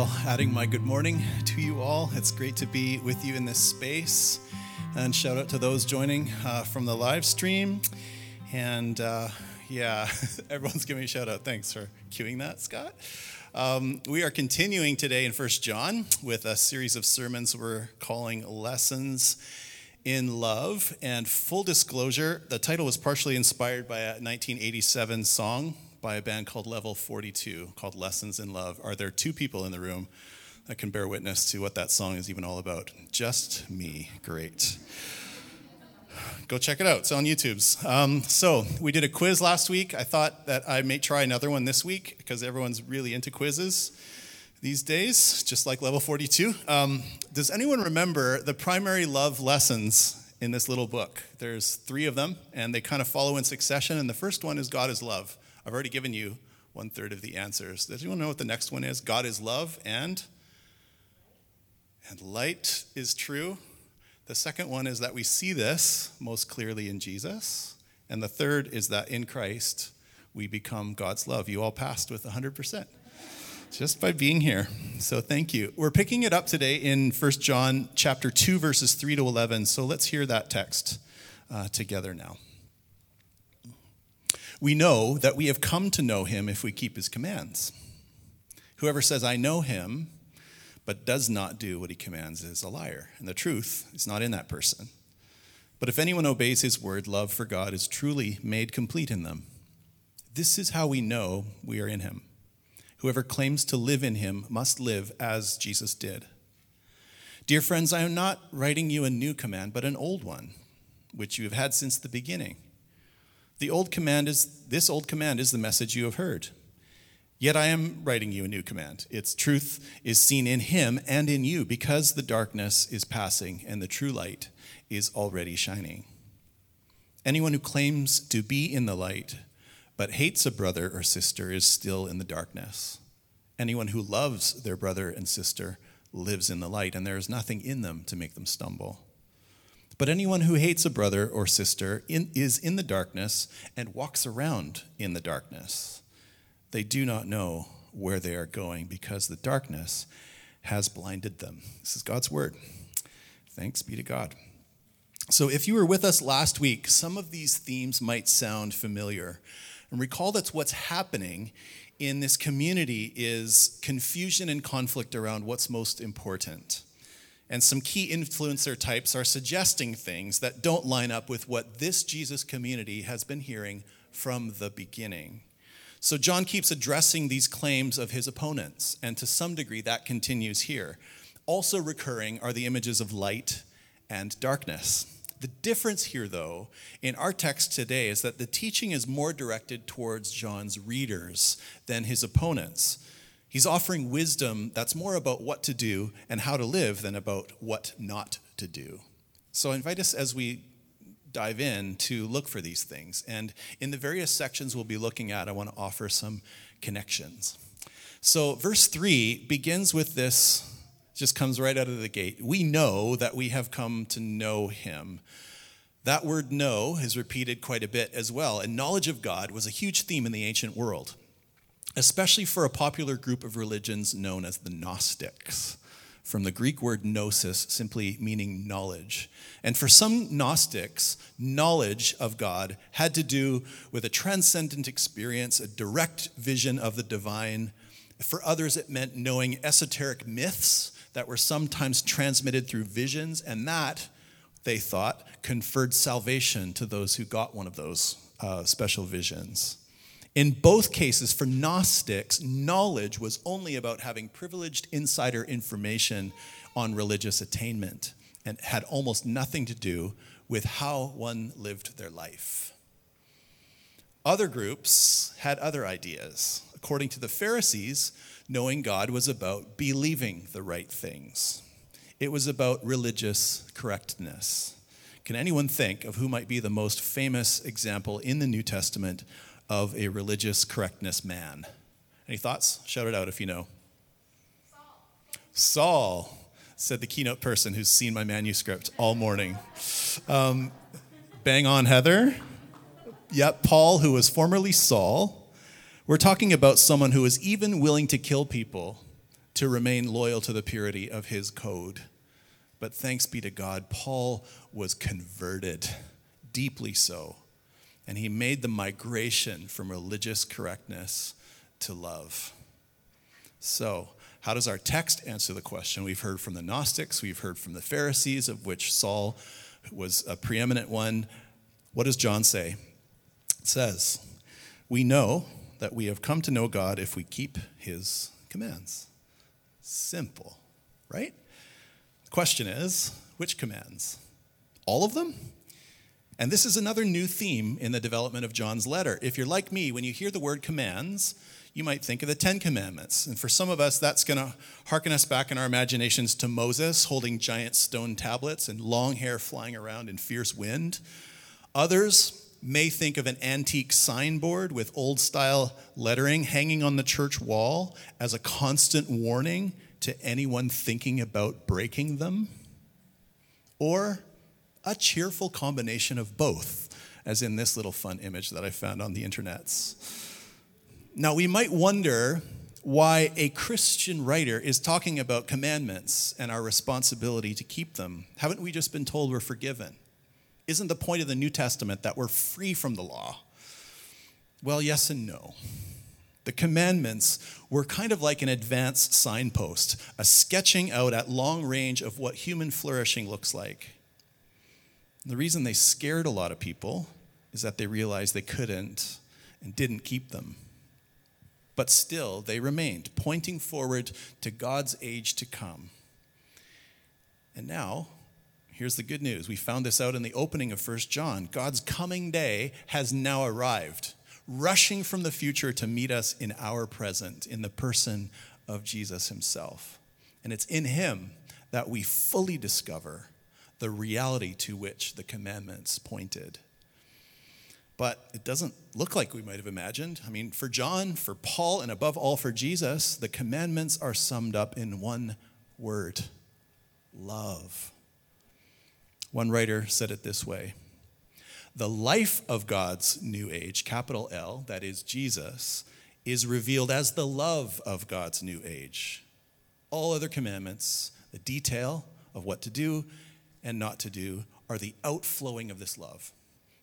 Well, adding my good morning to you all. It's great to be with you in this space. And shout out to those joining uh, from the live stream. And uh, yeah, everyone's giving me a shout out. Thanks for cueing that, Scott. Um, we are continuing today in First John with a series of sermons we're calling Lessons in Love. And full disclosure, the title was partially inspired by a 1987 song by a band called Level 42 called Lessons in Love. Are there two people in the room that can bear witness to what that song is even all about? Just me. Great. Go check it out. It's on YouTube's. Um, so, we did a quiz last week. I thought that I may try another one this week because everyone's really into quizzes these days, just like level 42. Um, does anyone remember the primary love lessons in this little book? There's three of them, and they kind of follow in succession. And the first one is God is love. I've already given you one third of the answers. Does anyone know what the next one is? God is love and and light is true. The second one is that we see this most clearly in Jesus. And the third is that in Christ we become God's love. You all passed with 100% just by being here. So thank you. We're picking it up today in 1 John chapter 2 verses 3 to 11. So let's hear that text uh, together now. We know that we have come to know him if we keep his commands. Whoever says, I know him, but does not do what he commands is a liar, and the truth is not in that person. But if anyone obeys his word, love for God is truly made complete in them. This is how we know we are in him. Whoever claims to live in him must live as Jesus did. Dear friends, I am not writing you a new command, but an old one, which you have had since the beginning. The old command is this old command is the message you have heard. Yet I am writing you a new command. Its truth is seen in him and in you because the darkness is passing and the true light is already shining. Anyone who claims to be in the light but hates a brother or sister is still in the darkness. Anyone who loves their brother and sister lives in the light, and there is nothing in them to make them stumble. But anyone who hates a brother or sister in, is in the darkness and walks around in the darkness. They do not know where they are going because the darkness has blinded them. This is God's word. Thanks be to God. So, if you were with us last week, some of these themes might sound familiar. And recall that's what's happening in this community is confusion and conflict around what's most important and some key influencer types are suggesting things that don't line up with what this Jesus community has been hearing from the beginning. So John keeps addressing these claims of his opponents, and to some degree that continues here. Also recurring are the images of light and darkness. The difference here, though, in our text today is that the teaching is more directed towards John's readers than his opponents. He's offering wisdom that's more about what to do and how to live than about what not to do. So I invite us as we dive in to look for these things. And in the various sections we'll be looking at, I want to offer some connections. So, verse 3 begins with this, just comes right out of the gate. We know that we have come to know him. That word know is repeated quite a bit as well. And knowledge of God was a huge theme in the ancient world especially for a popular group of religions known as the Gnostics, from the Greek word gnosis, simply meaning knowledge. And for some Gnostics, knowledge of God had to do with a transcendent experience, a direct vision of the divine. For others, it meant knowing esoteric myths that were sometimes transmitted through visions, and that, they thought, conferred salvation to those who got one of those uh, special visions. In both cases, for Gnostics, knowledge was only about having privileged insider information on religious attainment and had almost nothing to do with how one lived their life. Other groups had other ideas. According to the Pharisees, knowing God was about believing the right things, it was about religious correctness. Can anyone think of who might be the most famous example in the New Testament of a religious correctness man. Any thoughts? Shout it out if you know. Saul. Saul, said the keynote person who's seen my manuscript all morning. Um, bang on, Heather. Yep, Paul, who was formerly Saul. We're talking about someone who was even willing to kill people to remain loyal to the purity of his code. But thanks be to God, Paul was converted, deeply so. And he made the migration from religious correctness to love. So, how does our text answer the question? We've heard from the Gnostics, we've heard from the Pharisees, of which Saul was a preeminent one. What does John say? It says, We know that we have come to know God if we keep his commands. Simple, right? The question is, which commands? All of them? And this is another new theme in the development of John's letter. If you're like me, when you hear the word commands, you might think of the Ten Commandments. And for some of us, that's going to harken us back in our imaginations to Moses holding giant stone tablets and long hair flying around in fierce wind. Others may think of an antique signboard with old style lettering hanging on the church wall as a constant warning to anyone thinking about breaking them. Or a cheerful combination of both, as in this little fun image that I found on the internets. Now, we might wonder why a Christian writer is talking about commandments and our responsibility to keep them. Haven't we just been told we're forgiven? Isn't the point of the New Testament that we're free from the law? Well, yes and no. The commandments were kind of like an advanced signpost, a sketching out at long range of what human flourishing looks like. The reason they scared a lot of people is that they realized they couldn't and didn't keep them but still they remained, pointing forward to God's age to come. And now, here's the good news. We found this out in the opening of 1 John. God's coming day has now arrived, rushing from the future to meet us in our present, in the person of Jesus himself. And it's in him that we fully discover the reality to which the commandments pointed but it doesn't look like we might have imagined. I mean, for John, for Paul, and above all for Jesus, the commandments are summed up in one word love. One writer said it this way The life of God's new age, capital L, that is Jesus, is revealed as the love of God's new age. All other commandments, the detail of what to do and not to do, are the outflowing of this love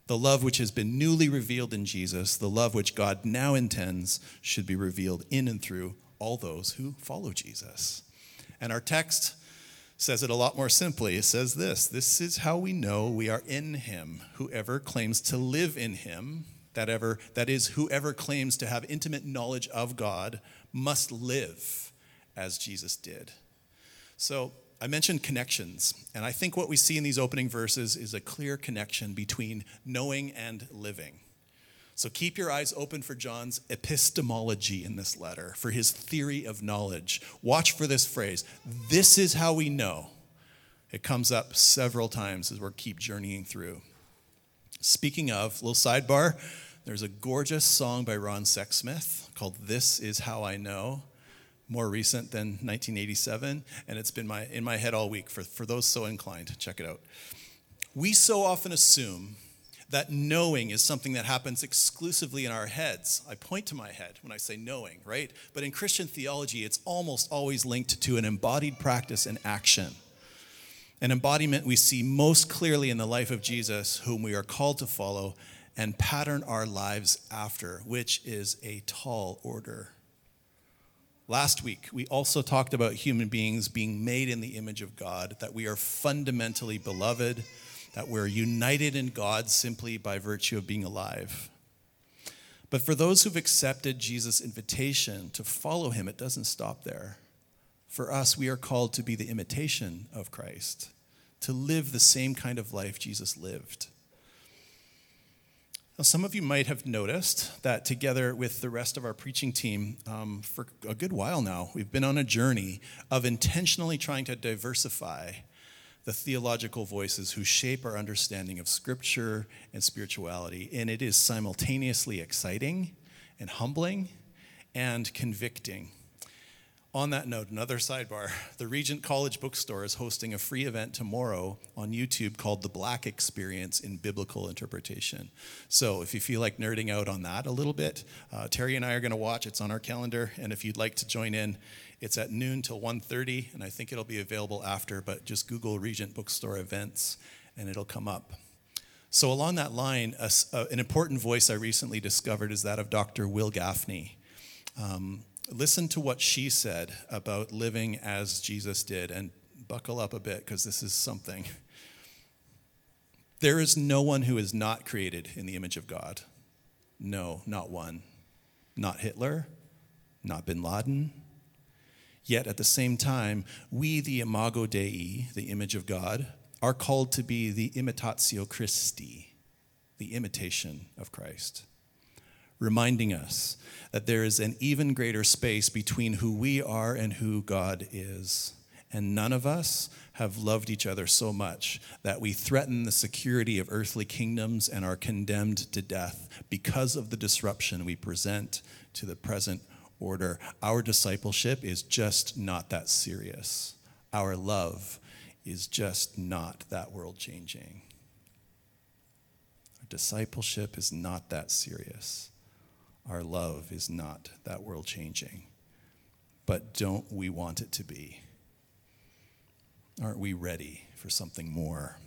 the love which has been newly revealed in Jesus, the love which God now intends should be revealed in and through all those who follow Jesus. And our text says it a lot more simply. It says this This is how we know we are in him. Whoever claims to live in him, that, ever, that is, whoever claims to have intimate knowledge of God, must live as Jesus did. So, I mentioned connections, and I think what we see in these opening verses is a clear connection between knowing and living. So keep your eyes open for John's epistemology in this letter, for his theory of knowledge. Watch for this phrase this is how we know. It comes up several times as we keep journeying through. Speaking of, little sidebar, there's a gorgeous song by Ron Sexsmith called This Is How I Know more recent than 1987, and it's been my, in my head all week for, for those so inclined. Check it out. We so often assume that knowing is something that happens exclusively in our heads. I point to my head when I say knowing, right? But in Christian theology, it's almost always linked to an embodied practice and action. An embodiment we see most clearly in the life of Jesus, whom we are called to follow and pattern our lives after, which is a tall order. Last week, we also talked about human beings being made in the image of God, that we are fundamentally beloved, that we're united in God simply by virtue of being alive. But for those who've accepted Jesus' invitation to follow him, it doesn't stop there. For us, we are called to be the imitation of Christ, to live the same kind of life Jesus lived. Now, some of you might have noticed that together with the rest of our preaching team, um, for a good while now, we've been on a journey of intentionally trying to diversify the theological voices who shape our understanding of Scripture and spirituality. And it is simultaneously exciting and humbling and convicting On that note, another sidebar the Regent College Bookstore is hosting a free event tomorrow on YouTube called The Black Experience in Biblical Interpretation. So if you feel like nerding out on that a little bit, uh, Terry and I are going to watch. It's on our calendar. And if you'd like to join in, it's at noon till 1.30, and I think it'll be available after, but just Google Regent Bookstore events and it'll come up. So, along that line, a, a, an important voice I recently discovered is that of Dr. Wil Gafney. Um, listen to what she said about living as Jesus did and buckle up a bit because this is something. There is no one who is not created in the image of God. No, not one. Not Hitler, not bin Laden. Yet at the same time, we, the imago Dei, the image of God, are called to be the imitatio Christi, the imitation of Christ reminding us that there is an even greater space between who we are and who God is. And none of us have loved each other so much that we threaten the security of earthly kingdoms and are condemned to death because of the disruption we present to the present order. Our discipleship is just not that serious. Our love is just not that world changing. Our discipleship is not that serious our love is not that world changing. But don't we want it to be? Aren't we ready for something more?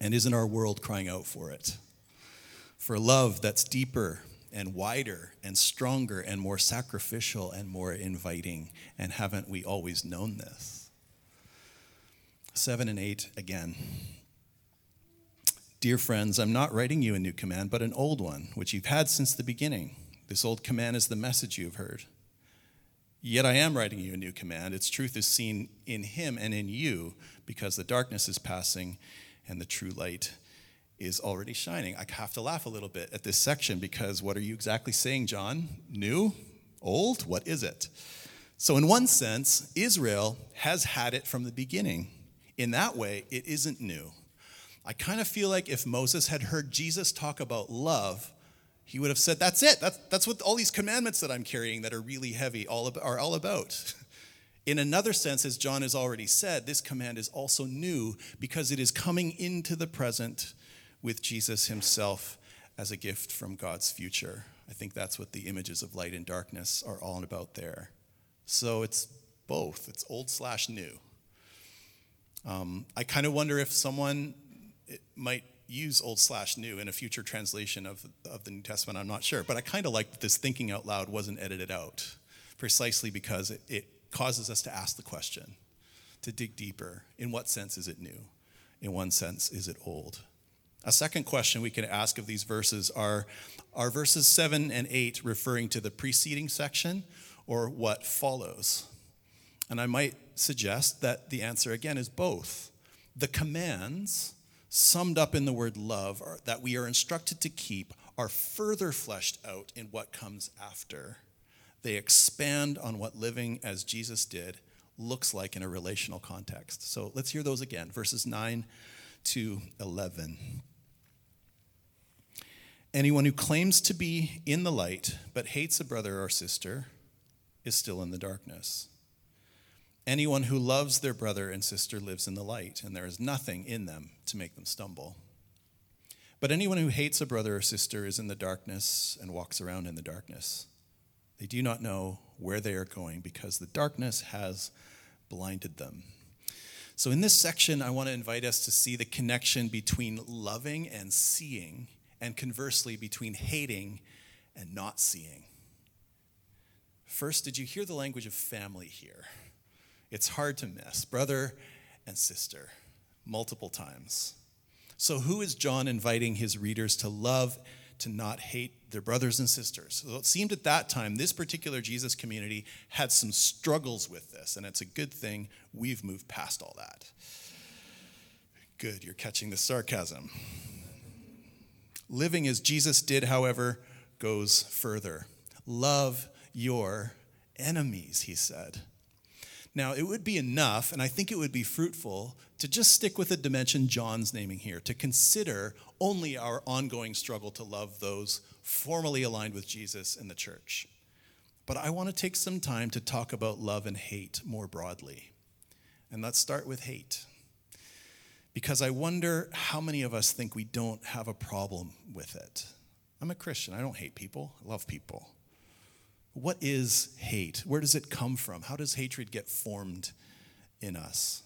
And isn't our world crying out for it? For love that's deeper and wider and stronger and more sacrificial and more inviting. And haven't we always known this? Seven and eight again. Dear friends, I'm not writing you a new command, but an old one, which you've had since the beginning. This old command is the message you have heard. Yet I am writing you a new command. Its truth is seen in him and in you, because the darkness is passing and the true light is already shining. I have to laugh a little bit at this section because what are you exactly saying, John? New? Old? What is it? So, in one sense, Israel has had it from the beginning. In that way, it isn't new. I kind of feel like if Moses had heard Jesus talk about love, he would have said, That's it. That's, that's what all these commandments that I'm carrying that are really heavy all are all about. In another sense, as John has already said, this command is also new because it is coming into the present with Jesus himself as a gift from God's future. I think that's what the images of light and darkness are all about there. So it's both, it's old slash new. Um, I kind of wonder if someone it might use old slash new in a future translation of, of the New Testament. I'm not sure. But I kind of like that this thinking out loud wasn't edited out precisely because it, it causes us to ask the question, to dig deeper. In what sense is it new? In one sense, is it old? A second question we can ask of these verses are Are verses 7 and 8 referring to the preceding section or what follows? And I might suggest that the answer again is both. The commands summed up in the word love that we are instructed to keep are further fleshed out in what comes after. They expand on what living as Jesus did looks like in a relational context. So let's hear those again verses 9 to 11. Anyone who claims to be in the light but hates a brother or sister is still in the darkness. Anyone who loves their brother and sister lives in the light, and there is nothing in them to make them stumble. But anyone who hates a brother or sister is in the darkness and walks around in the darkness. They do not know where they are going because the darkness has blinded them. So, in this section, I want to invite us to see the connection between loving and seeing, and conversely, between hating and not seeing. First, did you hear the language of family here? It's hard to miss. Brother and sister, multiple times. So, who is John inviting his readers to love, to not hate their brothers and sisters? So, it seemed at that time this particular Jesus community had some struggles with this, and it's a good thing we've moved past all that. Good, you're catching the sarcasm. Living as Jesus did, however, goes further. Love your enemies, he said. Now, it would be enough, and I think it would be fruitful, to just stick with the dimension John's naming here, to consider only our ongoing struggle to love those formally aligned with Jesus in the church. But I want to take some time to talk about love and hate more broadly. And let's start with hate. Because I wonder how many of us think we don't have a problem with it. I'm a Christian. I don't hate people, I love people. What is hate? Where does it come from? How does hatred get formed in us?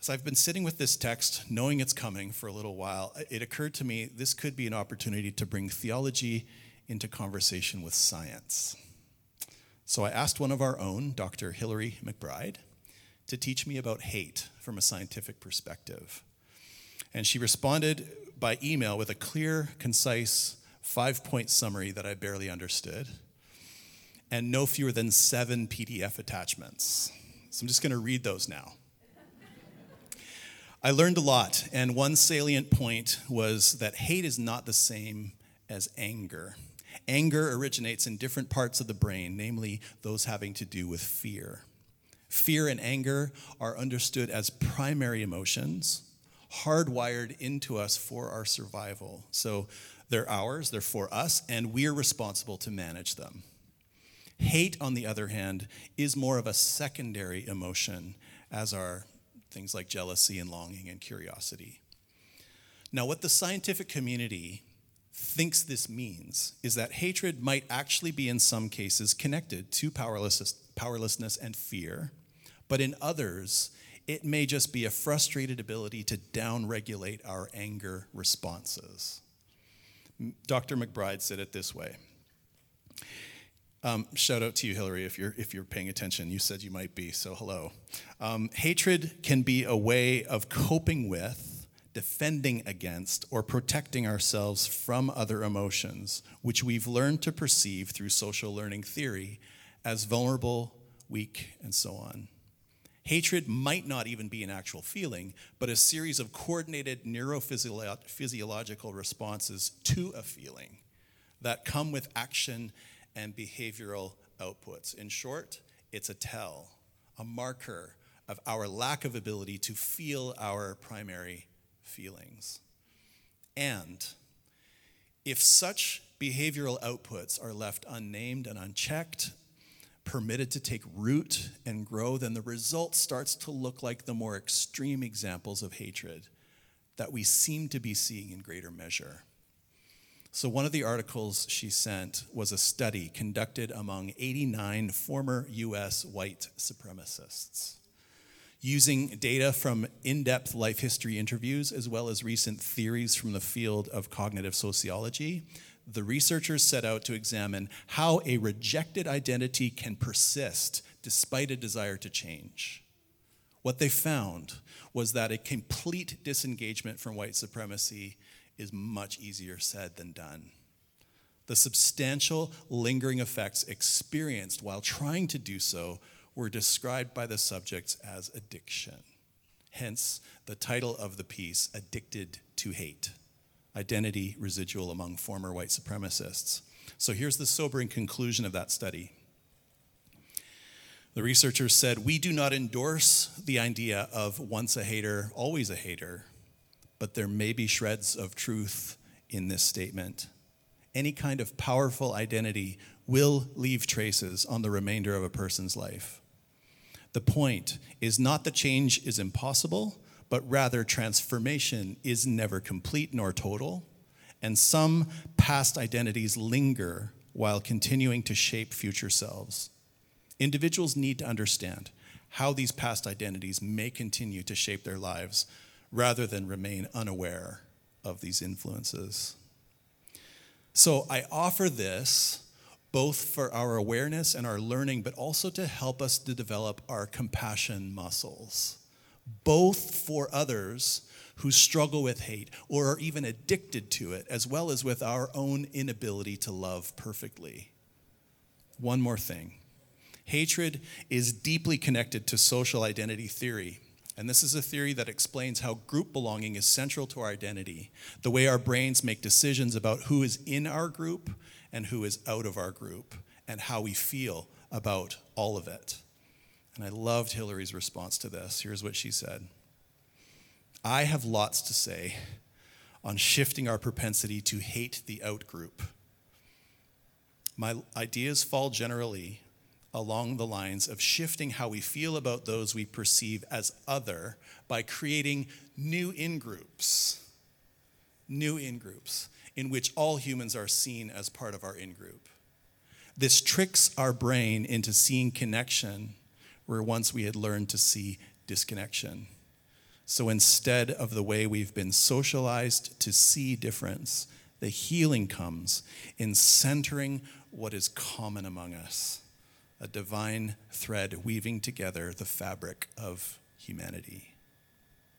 As I've been sitting with this text, knowing it's coming for a little while, it occurred to me this could be an opportunity to bring theology into conversation with science. So I asked one of our own, Dr. Hillary McBride, to teach me about hate from a scientific perspective. And she responded by email with a clear, concise, five point summary that I barely understood, and no fewer than seven PDF attachments. So I'm just going to read those now. I learned a lot, and one salient point was that hate is not the same as anger. Anger originates in different parts of the brain, namely those having to do with fear. Fear and anger are understood as primary emotions, hardwired into us for our survival. So they're ours, they're for us, and we're responsible to manage them. Hate, on the other hand, is more of a secondary emotion, as are things like jealousy and longing and curiosity. Now, what the scientific community thinks this means is that hatred might actually be, in some cases, connected to powerlessness and fear, but in others, it may just be a frustrated ability to downregulate our anger responses. Dr. McBride said it this way. Um, shout out to you, Hillary, if you're if you're paying attention. You said you might be, so hello. Um, hatred can be a way of coping with, defending against, or protecting ourselves from other emotions, which we've learned to perceive through social learning theory as vulnerable, weak, and so on. Hatred might not even be an actual feeling, but a series of coordinated neurophysiological responses to a feeling that come with action and behavioral outputs. In short, it's a tell, a marker of our lack of ability to feel our primary feelings. And if such behavioral outputs are left unnamed and unchecked, permitted to take root and grow, then the result starts to look like the more extreme examples of hatred that we seem to be seeing in greater measure. So, one of the articles she sent was a study conducted among 89 former US white supremacists. Using data from in depth life history interviews, as well as recent theories from the field of cognitive sociology, the researchers set out to examine how a rejected identity can persist despite a desire to change. What they found was that a complete disengagement from white supremacy is much easier said than done. The substantial lingering effects experienced while trying to do so were described by the subjects as addiction. Hence, the title of the piece, Addicted to Hate identity residual among former white supremacists. So here's the sobering conclusion of that study. The researchers said, We do not endorse the idea of once a hater, always a hater, but there may be shreds of truth in this statement. Any kind of powerful identity will leave traces on the remainder of a person's life. The point is not that change is impossible, but rather transformation is never complete nor total, and some past identities linger while continuing to shape future selves. Individuals need to understand how these past identities may continue to shape their lives rather than remain unaware of these influences. So I offer this both for our awareness and our learning, but also to help us to develop our compassion muscles both for others who struggle with hate or are even addicted to it, as well as with our own inability to love perfectly. One more thing hatred is deeply connected to social identity theory. And this is a theory that explains how group belonging is central to our identity, the way our brains make decisions about who is in our group and who is out of our group, and how we feel about all of it. And I loved Hillary's response to this. Here's what she said I have lots to say on shifting our propensity to hate the out group. My ideas fall generally along the lines of shifting how we feel about those we perceive as other by creating new in groups. New in groups in which all humans are seen as part of our in group. This tricks our brain into seeing connection where once we had learned to see disconnection. So instead of the way we've been socialized to see difference, the healing comes in centering what is common among us a divine thread weaving together the fabric of humanity.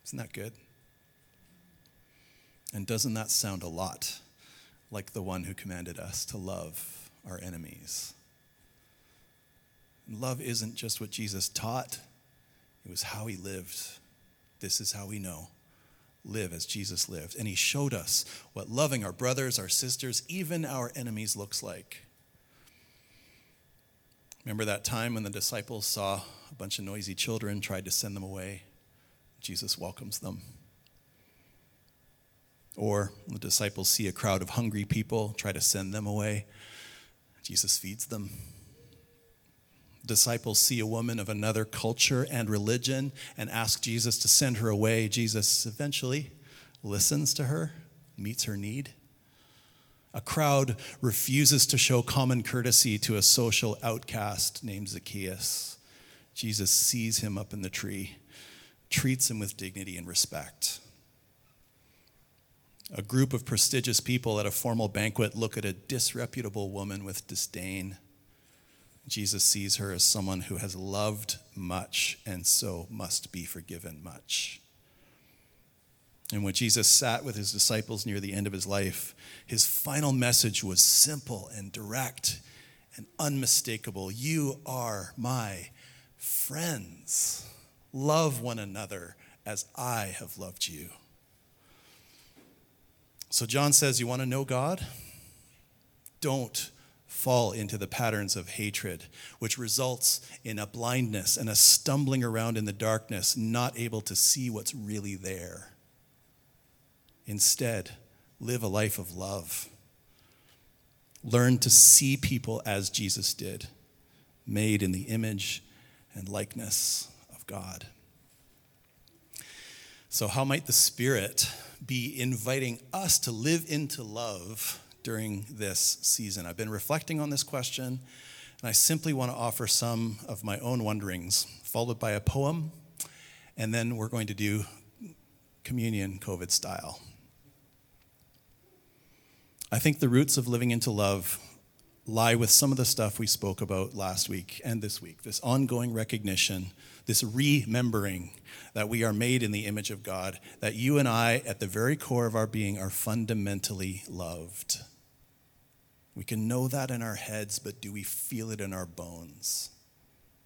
Isn't that good? And doesn't that sound a lot like the one who commanded us to love our enemies? love isn't just what Jesus taught, it was how he lived. This is how we know. Live as Jesus lived. And he showed us what loving our brothers, our sisters, even our enemies looks like. Remember that time when the disciples saw a bunch of noisy children, tried to send them away? Jesus welcomes them. Or the disciples see a crowd of hungry people, try to send them away. Jesus feeds them. Disciples see a woman of another culture and religion and ask Jesus to send her away. Jesus eventually listens to her, meets her need. A crowd refuses to show common courtesy to a social outcast named Zacchaeus. Jesus sees him up in the tree, treats him with dignity and respect. A group of prestigious people at a formal banquet look at a disreputable woman with disdain. Jesus sees her as someone who has loved much and so must be forgiven much. And when Jesus sat with his disciples near the end of his life, his final message was simple and direct and unmistakable. You are my friends. Love one another as I have loved you. So, John says, You want to know God? Don't fall into the patterns of hatred, which results in a blindness and a stumbling around in the darkness, not able to see what's really there. Instead, live a life of love. Learn to see people as Jesus did, made in the image and likeness of God. So, how might the Spirit be inviting us to live into love during this season? I've been reflecting on this question, and I simply want to offer some of my own wonderings, followed by a poem, and then we're going to do communion COVID style. I think the roots of living into love lie with some of the stuff we spoke about last week and this week this ongoing recognition, this remembering that we are made in the image of God, that you and I, at the very core of our being, are fundamentally loved. We can know that in our heads, but do we feel it in our bones?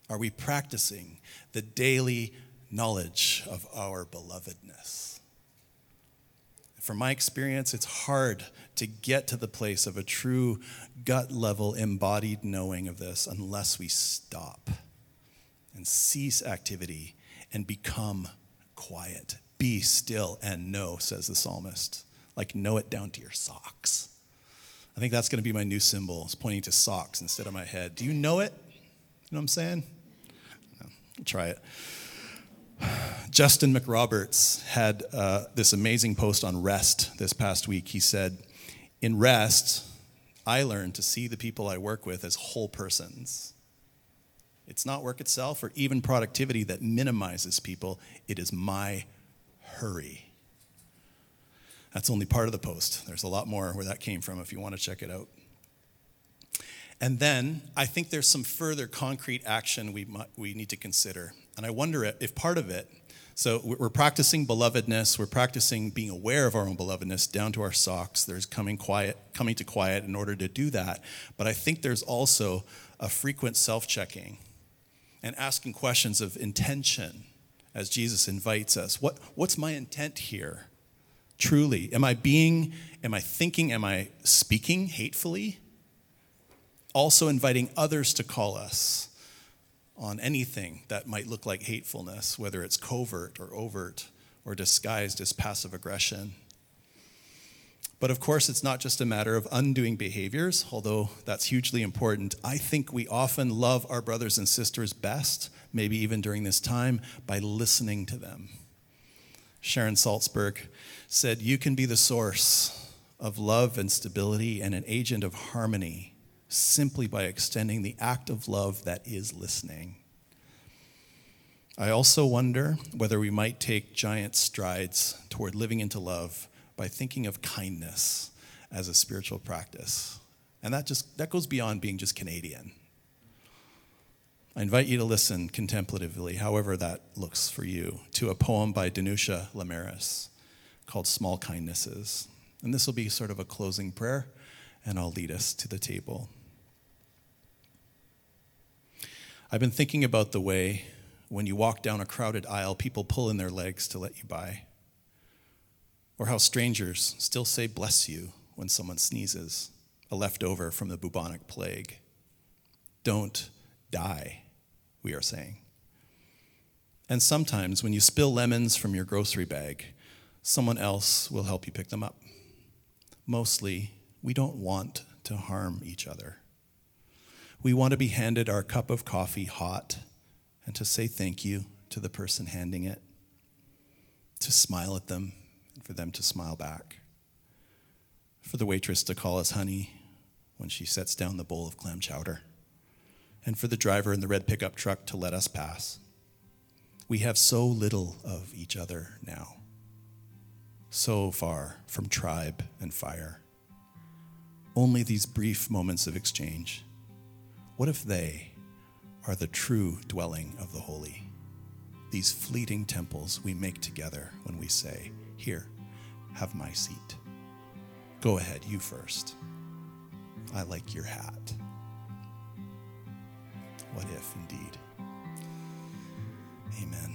Are we practicing the daily knowledge of our belovedness? From my experience, it's hard to get to the place of a true gut level embodied knowing of this unless we stop and cease activity and become quiet. Be still and know, says the psalmist. Like, know it down to your socks. I think that's going to be my new symbol. It's pointing to socks instead of my head. Do you know it? You know what I'm saying? No, try it. Justin McRoberts had uh, this amazing post on rest this past week. He said, In rest, I learn to see the people I work with as whole persons. It's not work itself or even productivity that minimizes people, it is my hurry. That's only part of the post. There's a lot more where that came from if you want to check it out. And then I think there's some further concrete action we, might, we need to consider. And I wonder if part of it, so we're practicing belovedness, we're practicing being aware of our own belovedness down to our socks. There's coming quiet, coming to quiet in order to do that. But I think there's also a frequent self-checking and asking questions of intention as Jesus invites us. What, what's my intent here? Truly, am I being, am I thinking, am I speaking hatefully? also inviting others to call us on anything that might look like hatefulness, whether it's covert or overt or disguised as passive aggression. But of course, it's not just a matter of undoing behaviors, although that's hugely important. I think we often love our brothers and sisters best, maybe even during this time, by listening to them. Sharon Salzberg said, You can be the source of love and stability and an agent of harmony simply by extending the act of love that is listening. I also wonder whether we might take giant strides toward living into love by thinking of kindness as a spiritual practice. And that just that goes beyond being just Canadian. I invite you to listen contemplatively, however that looks for you, to a poem by Danusha Laméris called Small Kindnesses. And this will be sort of a closing prayer, and I'll lead us to the table. I've been thinking about the way when you walk down a crowded aisle, people pull in their legs to let you by or how strangers still say bless you when someone sneezes, a leftover from the bubonic plague. Don't die, we are saying. And sometimes when you spill lemons from your grocery bag, someone else will help you pick them up. Mostly, we don't want to harm each other. We want to be handed our cup of coffee hot and to say thank you to the person handing it, to smile at them and for them to smile back. For the waitress to call us honey when she sets down the bowl of clam chowder. And for the driver in the red pickup truck to let us pass. We have so little of each other now. So far from tribe and fire. Only these brief moments of exchange. What if they are the true dwelling of the holy? These fleeting temples we make together when we say, here, have my seat. Go ahead, you first. I like your hat. What if, indeed? Amen.